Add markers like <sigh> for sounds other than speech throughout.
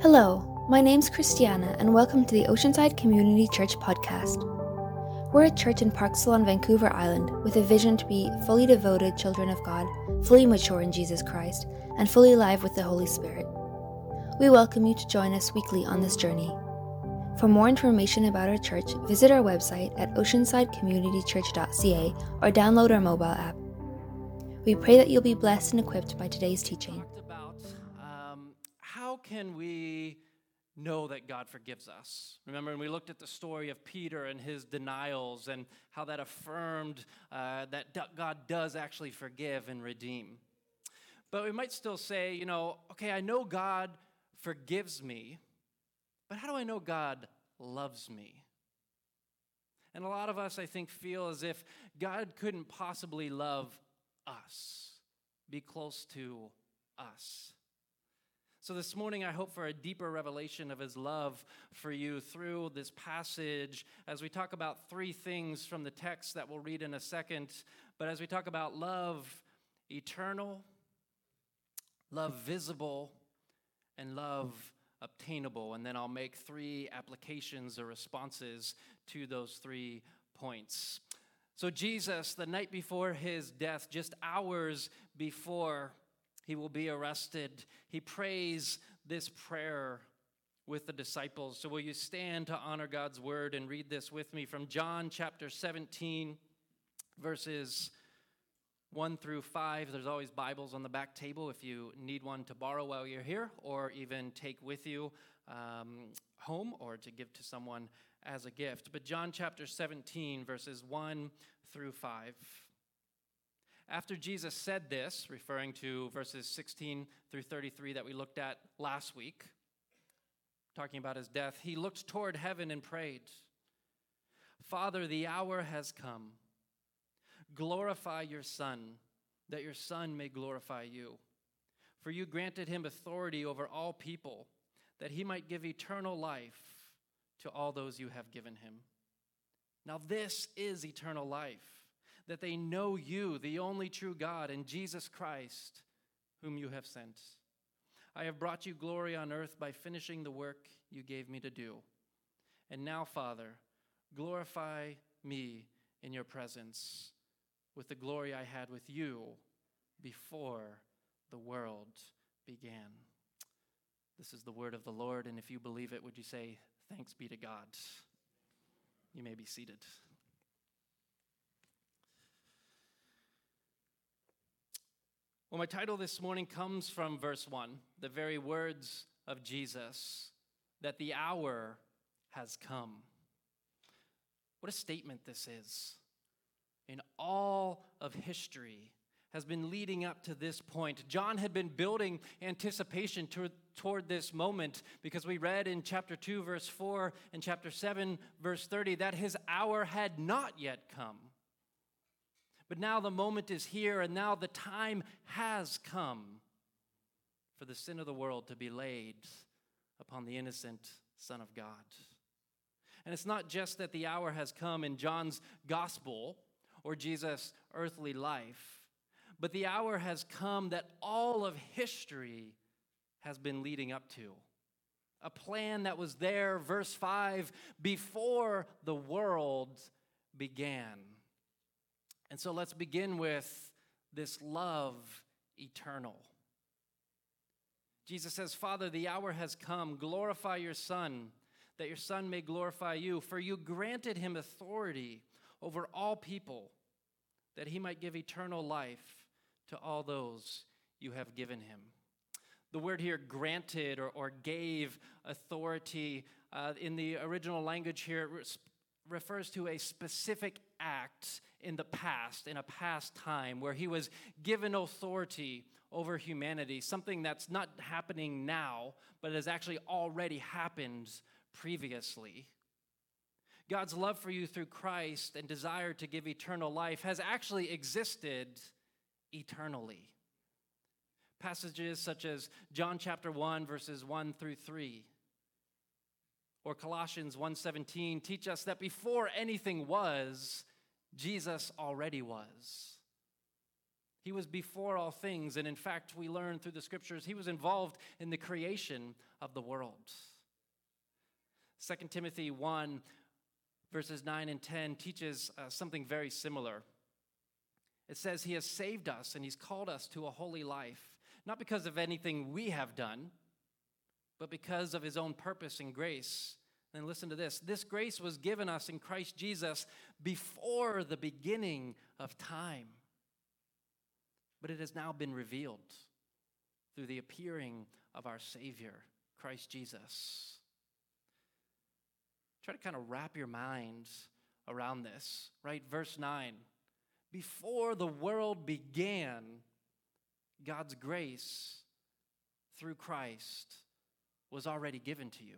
Hello, my name's Christiana, and welcome to the Oceanside Community Church podcast. We're a church in Parksville on Vancouver Island with a vision to be fully devoted children of God, fully mature in Jesus Christ, and fully alive with the Holy Spirit. We welcome you to join us weekly on this journey. For more information about our church, visit our website at oceansidecommunitychurch.ca or download our mobile app. We pray that you'll be blessed and equipped by today's teaching. Can we know that God forgives us? Remember, when we looked at the story of Peter and his denials and how that affirmed uh, that God does actually forgive and redeem. But we might still say, you know, okay, I know God forgives me, but how do I know God loves me? And a lot of us, I think, feel as if God couldn't possibly love us, be close to us. So, this morning, I hope for a deeper revelation of his love for you through this passage as we talk about three things from the text that we'll read in a second. But as we talk about love eternal, love visible, and love obtainable. And then I'll make three applications or responses to those three points. So, Jesus, the night before his death, just hours before he will be arrested, he prays this prayer with the disciples. So, will you stand to honor God's word and read this with me from John chapter 17, verses 1 through 5. There's always Bibles on the back table if you need one to borrow while you're here, or even take with you um, home or to give to someone as a gift. But John chapter 17, verses 1 through 5. After Jesus said this, referring to verses 16 through 33 that we looked at last week, talking about his death, he looked toward heaven and prayed, Father, the hour has come. Glorify your Son, that your Son may glorify you. For you granted him authority over all people, that he might give eternal life to all those you have given him. Now, this is eternal life, that they know you, the only true God, and Jesus Christ, whom you have sent. I have brought you glory on earth by finishing the work you gave me to do. And now, Father, glorify me in your presence with the glory I had with you before the world began. This is the word of the Lord, and if you believe it, would you say, Thanks be to God? You may be seated. Well, my title this morning comes from verse 1, the very words of Jesus that the hour has come. What a statement this is. In all of history has been leading up to this point. John had been building anticipation to, toward this moment because we read in chapter 2, verse 4, and chapter 7, verse 30, that his hour had not yet come. But now the moment is here, and now the time has come for the sin of the world to be laid upon the innocent Son of God. And it's not just that the hour has come in John's gospel or Jesus' earthly life, but the hour has come that all of history has been leading up to. A plan that was there, verse 5, before the world began. And so let's begin with this love eternal. Jesus says, Father, the hour has come. Glorify your Son, that your Son may glorify you. For you granted him authority over all people, that he might give eternal life to all those you have given him. The word here, granted or, or gave authority, uh, in the original language here, refers to a specific act in the past, in a past time, where he was given authority over humanity, something that's not happening now, but has actually already happened previously. God's love for you through Christ and desire to give eternal life has actually existed eternally. Passages such as John chapter 1 verses 1 through 3 or Colossians 1:17 teach us that before anything was Jesus already was. He was before all things, and in fact, we learn through the scriptures he was involved in the creation of the world. 2 Timothy 1, verses 9 and 10, teaches uh, something very similar. It says, He has saved us and He's called us to a holy life, not because of anything we have done, but because of His own purpose and grace. And listen to this this grace was given us in Christ Jesus before the beginning of time, but it has now been revealed through the appearing of our Savior, Christ Jesus. Try to kind of wrap your minds around this, right? Verse 9 Before the world began, God's grace through Christ was already given to you.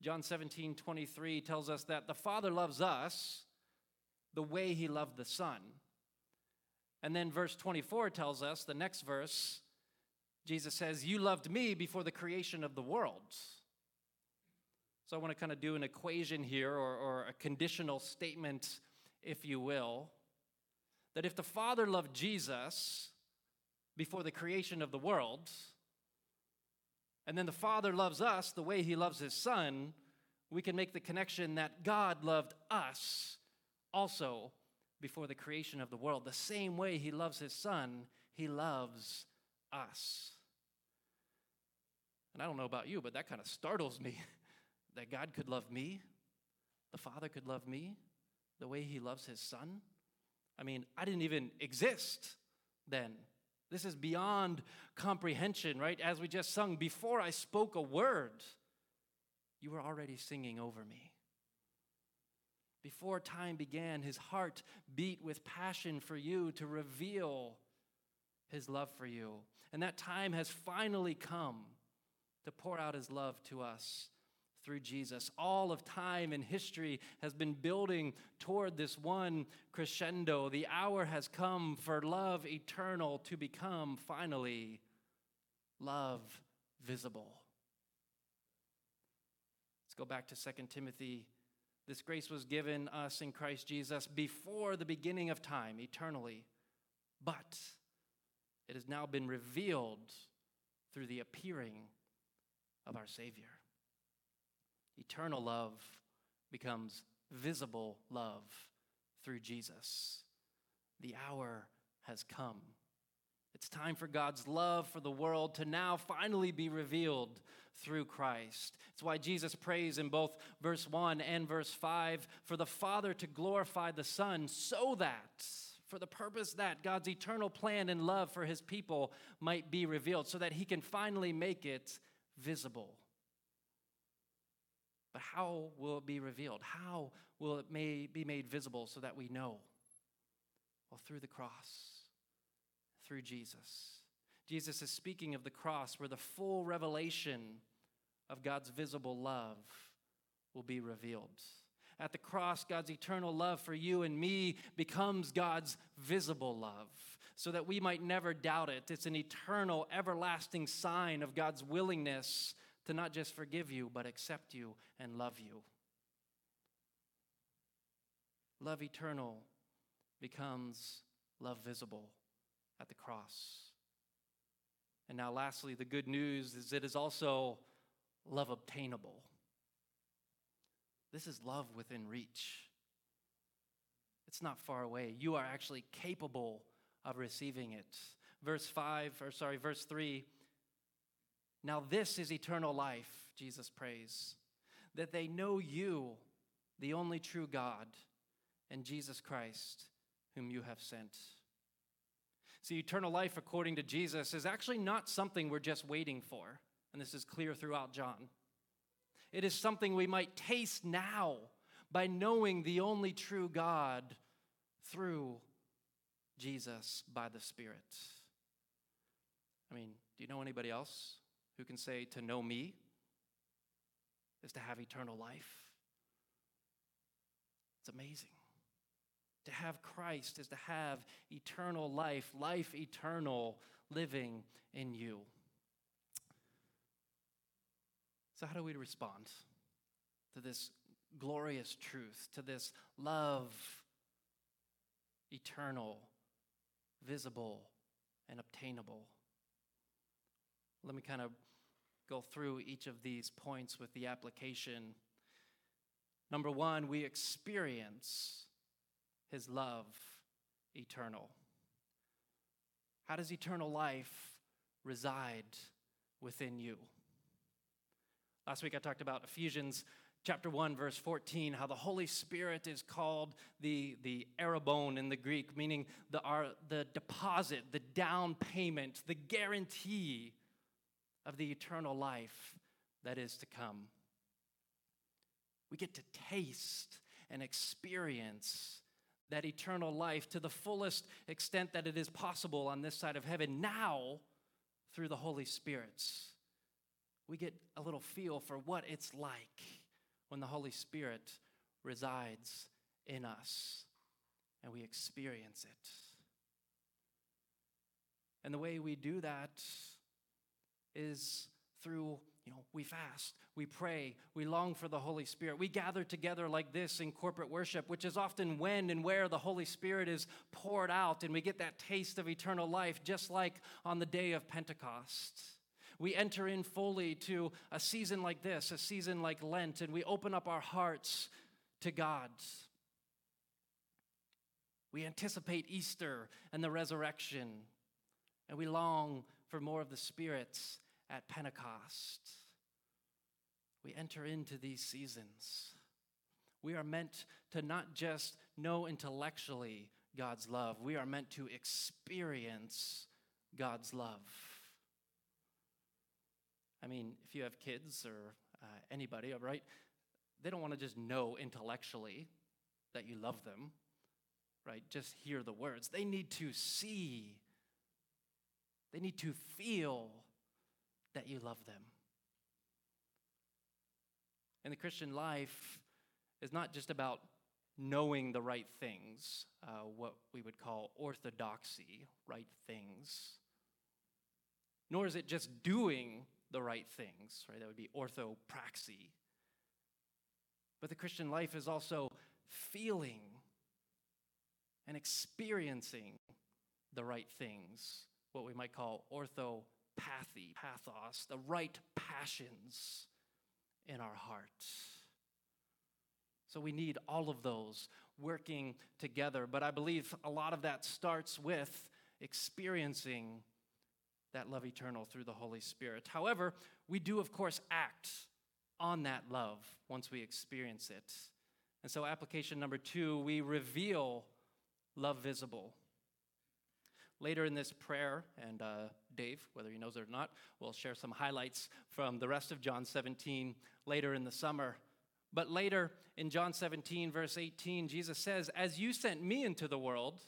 John 17, 23 tells us that the Father loves us the way he loved the Son. And then verse 24 tells us, the next verse, Jesus says, You loved me before the creation of the world. So I want to kind of do an equation here or, or a conditional statement, if you will, that if the Father loved Jesus before the creation of the world, and then the Father loves us the way he loves his Son, we can make the connection that God loved us also before the creation of the world. The same way he loves his Son, he loves us. And I don't know about you, but that kind of startles me. <laughs> that God could love me, the Father could love me the way He loves His Son. I mean, I didn't even exist then. This is beyond comprehension, right? As we just sung, before I spoke a word, you were already singing over me. Before time began, his heart beat with passion for you to reveal his love for you. And that time has finally come to pour out his love to us through Jesus. All of time and history has been building toward this one crescendo. The hour has come for love eternal to become finally love visible. Let's go back to 2 Timothy. This grace was given us in Christ Jesus before the beginning of time, eternally. But it has now been revealed through the appearing of our Savior. Eternal love becomes visible love through Jesus. The hour has come. It's time for God's love for the world to now finally be revealed through Christ. It's why Jesus prays in both verse 1 and verse 5 for the Father to glorify the Son so that, for the purpose that God's eternal plan and love for his people might be revealed, so that he can finally make it visible. But how will it be revealed? How will it may be made visible so that we know? Well, through the cross, through Jesus. Jesus is speaking of the cross where the full revelation of God's visible love will be revealed. At the cross, God's eternal love for you and me becomes God's visible love so that we might never doubt it. It's an eternal, everlasting sign of God's willingness to not just forgive you, but accept you and love you. Love eternal becomes love visible at the cross. And now, lastly, the good news is it is also love obtainable. This is love within reach. It's not far away. You are actually capable of receiving it. Verse 5, or sorry, verse 3 now, this is eternal life, Jesus prays, that they know you, the only true God, and Jesus Christ, whom you have sent. See, eternal life, according to Jesus, is actually not something we're just waiting for, and this is clear throughout John. It is something we might taste now by knowing the only true God through Jesus by the Spirit. I mean, do you know anybody else who can say, To know me is to have eternal life. It's amazing. To have Christ is to have eternal life, life eternal living in you. So, how do we respond to this glorious truth, to this love eternal visible, and obtainable. Let me kind of go through each of these points with the application. Number one, we experience his love eternal. How does eternal life reside within you? Last week I talked about Ephesians chapter 1 verse 14 how the holy spirit is called the, the arrabon in the greek meaning the, our, the deposit the down payment the guarantee of the eternal life that is to come we get to taste and experience that eternal life to the fullest extent that it is possible on this side of heaven now through the Holy Spirit's. We get a little feel for what it's like when the Holy Spirit resides in us and we experience it. And the way we do that is through you know, we fast, we pray, we long for the Holy Spirit. We gather together like this in corporate worship, which is often when and where the Holy Spirit is poured out, and we get that taste of eternal life, just like on the day of Pentecost. We enter in fully to a season like this, a season like Lent, and we open up our hearts to God. We anticipate Easter and the resurrection, and we long for more of the Spirit's at Pentecost. We enter into these seasons. We are meant to not just know intellectually God's love, we are meant to experience God's love. I mean, if you have kids or uh, anybody, right, they don't want to just know intellectually that you love them, right? Just hear the words. They need to see, they need to feel that you love them. And the Christian life is not just about knowing the right things, uh, what we would call orthodoxy, right things, nor is it just doing the right things, right? That would be orthopraxy. But the Christian life is also feeling and experiencing the right things, what we might call orthopathy, pathos, the right passions in our hearts. So we need all of those working together. But I believe a lot of that starts with experiencing that love eternal through the Holy Spirit. However, we do, of course, act on that love once we experience it. And so, application number two, we reveal love visible. Later in this prayer, and uh, Dave, whether he knows it or not, will share some highlights from the rest of John 17 later in the summer. But later in John 17, verse 18, Jesus says, As you sent me into the world,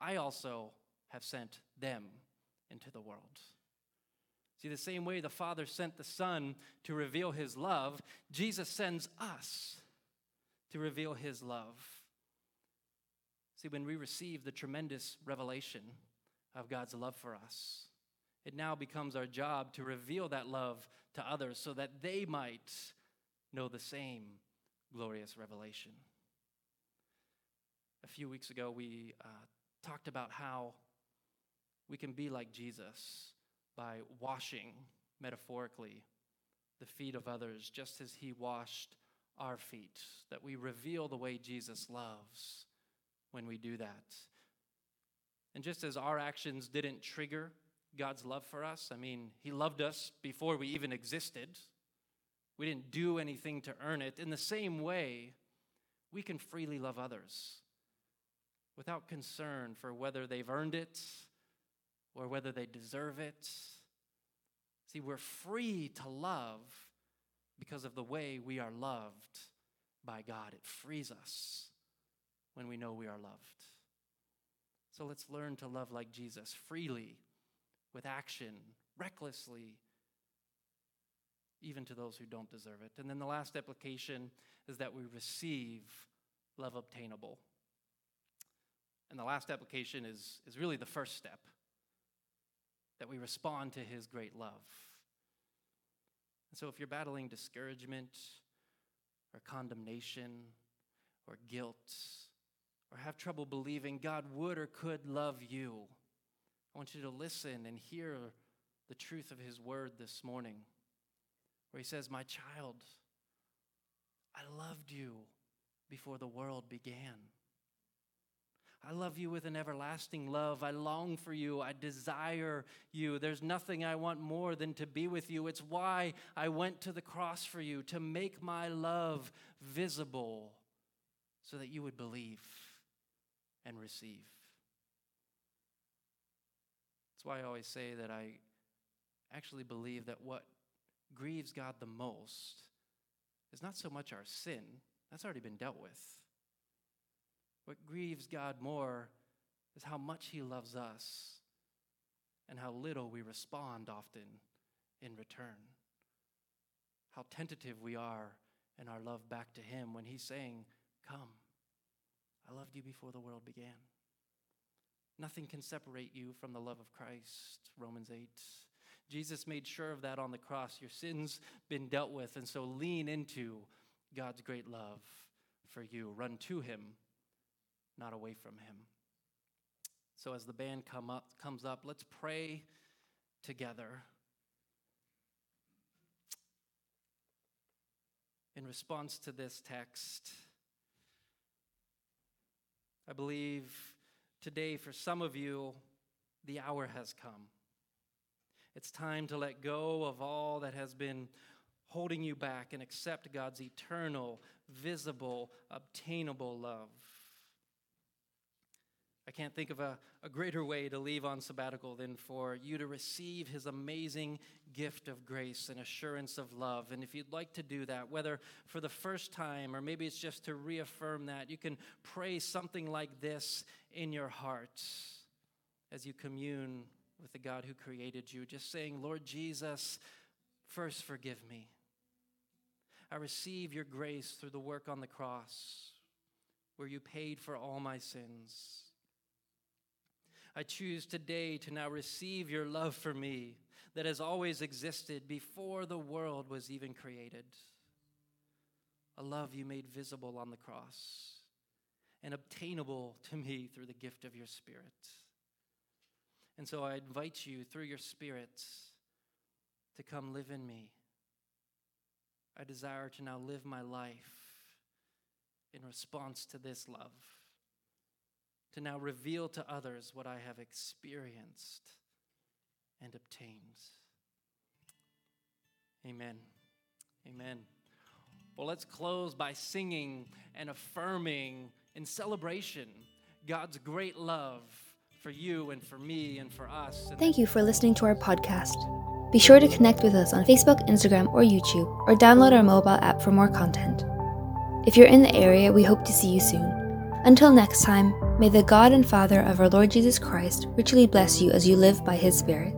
I also have sent them into the world. See, the same way the Father sent the Son to reveal his love, Jesus sends us to reveal his love. See, when we receive the tremendous revelation of God's love for us, it now becomes our job to reveal that love to others so that they might know the same glorious revelation. A few weeks ago, we uh, talked about how we can be like Jesus by washing, metaphorically, the feet of others, just as he washed our feet, that we reveal the way Jesus loves when we do that. And just as our actions didn't trigger God's love for us, I mean, He loved us before we even existed. We didn't do anything to earn it. In the same way, we can freely love others without concern for whether they've earned it or whether they deserve it. See, we're free to love because of the way we are loved by God. It frees us when we know we are loved. So let's learn to love like Jesus freely, with action, recklessly, even to those who don't deserve it. And then the last application is that we receive love obtainable. And the last application is, is really the first step that we respond to his great love. And so if you're battling discouragement or condemnation or guilt, or have trouble believing God would or could love you, I want you to listen and hear the truth of His word this morning, where He says, My child, I loved you before the world began. I love you with an everlasting love. I long for you. I desire you. There's nothing I want more than to be with you. It's why I went to the cross for you, to make my love visible so that you would believe and receive. That's why I always say that I actually believe that what grieves God the most is not so much our sin, that's already been dealt with. What grieves God more is how much He loves us and how little we respond often in return. How tentative we are in our love back to Him when He's saying, Come, I loved you before the world began. Nothing can separate you from the love of Christ, Romans 8. Jesus made sure of that on the cross. Your sins been dealt with, and so lean into God's great love for you. Run to him, not away from him. So as the band come up, comes up, let's pray together. In response to this text, I believe today for some of you, the hour has come. It's time to let go of all that has been holding you back and accept God's eternal, visible, obtainable love. I can't think of a, a greater way to leave on sabbatical than for you to receive his amazing gift of grace and assurance of love. And if you'd like to do that, whether for the first time or maybe it's just to reaffirm that, you can pray something like this in your heart as you commune with the God who created you, just saying, Lord Jesus, first forgive me. I receive your grace through the work on the cross where you paid for all my sins. I choose today to now receive your love for me that has always existed before the world was even created. A love you made visible on the cross and obtainable to me through the gift of your Spirit. And so I invite you through your Spirit to come live in me. I desire to now live my life in response to this love to now reveal to others what I have experienced and obtained. Amen. Amen. Well, let's close by singing and affirming in celebration God's great love for you and for me and for us. Thank you for listening to our podcast. Be sure to connect with us on Facebook, Instagram, or YouTube, or download our mobile app for more content. If you're in the area, we hope to see you soon. Until next time, may the God and Father of our Lord Jesus Christ richly bless you as you live by his Spirit.